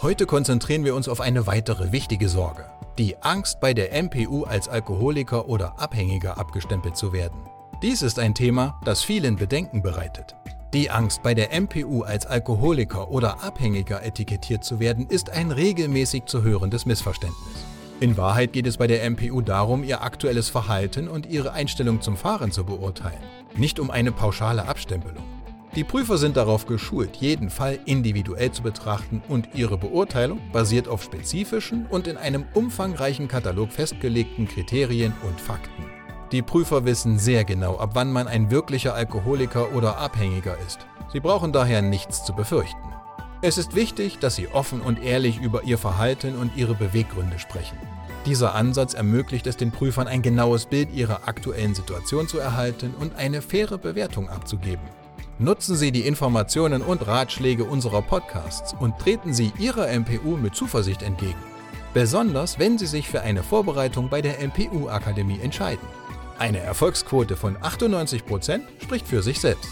Heute konzentrieren wir uns auf eine weitere wichtige Sorge. Die Angst, bei der MPU als Alkoholiker oder Abhängiger abgestempelt zu werden. Dies ist ein Thema, das vielen Bedenken bereitet. Die Angst, bei der MPU als Alkoholiker oder Abhängiger etikettiert zu werden, ist ein regelmäßig zu hörendes Missverständnis. In Wahrheit geht es bei der MPU darum, ihr aktuelles Verhalten und ihre Einstellung zum Fahren zu beurteilen, nicht um eine pauschale Abstempelung. Die Prüfer sind darauf geschult, jeden Fall individuell zu betrachten und ihre Beurteilung basiert auf spezifischen und in einem umfangreichen Katalog festgelegten Kriterien und Fakten. Die Prüfer wissen sehr genau, ab wann man ein wirklicher Alkoholiker oder Abhängiger ist. Sie brauchen daher nichts zu befürchten. Es ist wichtig, dass Sie offen und ehrlich über Ihr Verhalten und Ihre Beweggründe sprechen. Dieser Ansatz ermöglicht es den Prüfern, ein genaues Bild ihrer aktuellen Situation zu erhalten und eine faire Bewertung abzugeben. Nutzen Sie die Informationen und Ratschläge unserer Podcasts und treten Sie Ihrer MPU mit Zuversicht entgegen. Besonders wenn Sie sich für eine Vorbereitung bei der MPU-Akademie entscheiden. Eine Erfolgsquote von 98% spricht für sich selbst.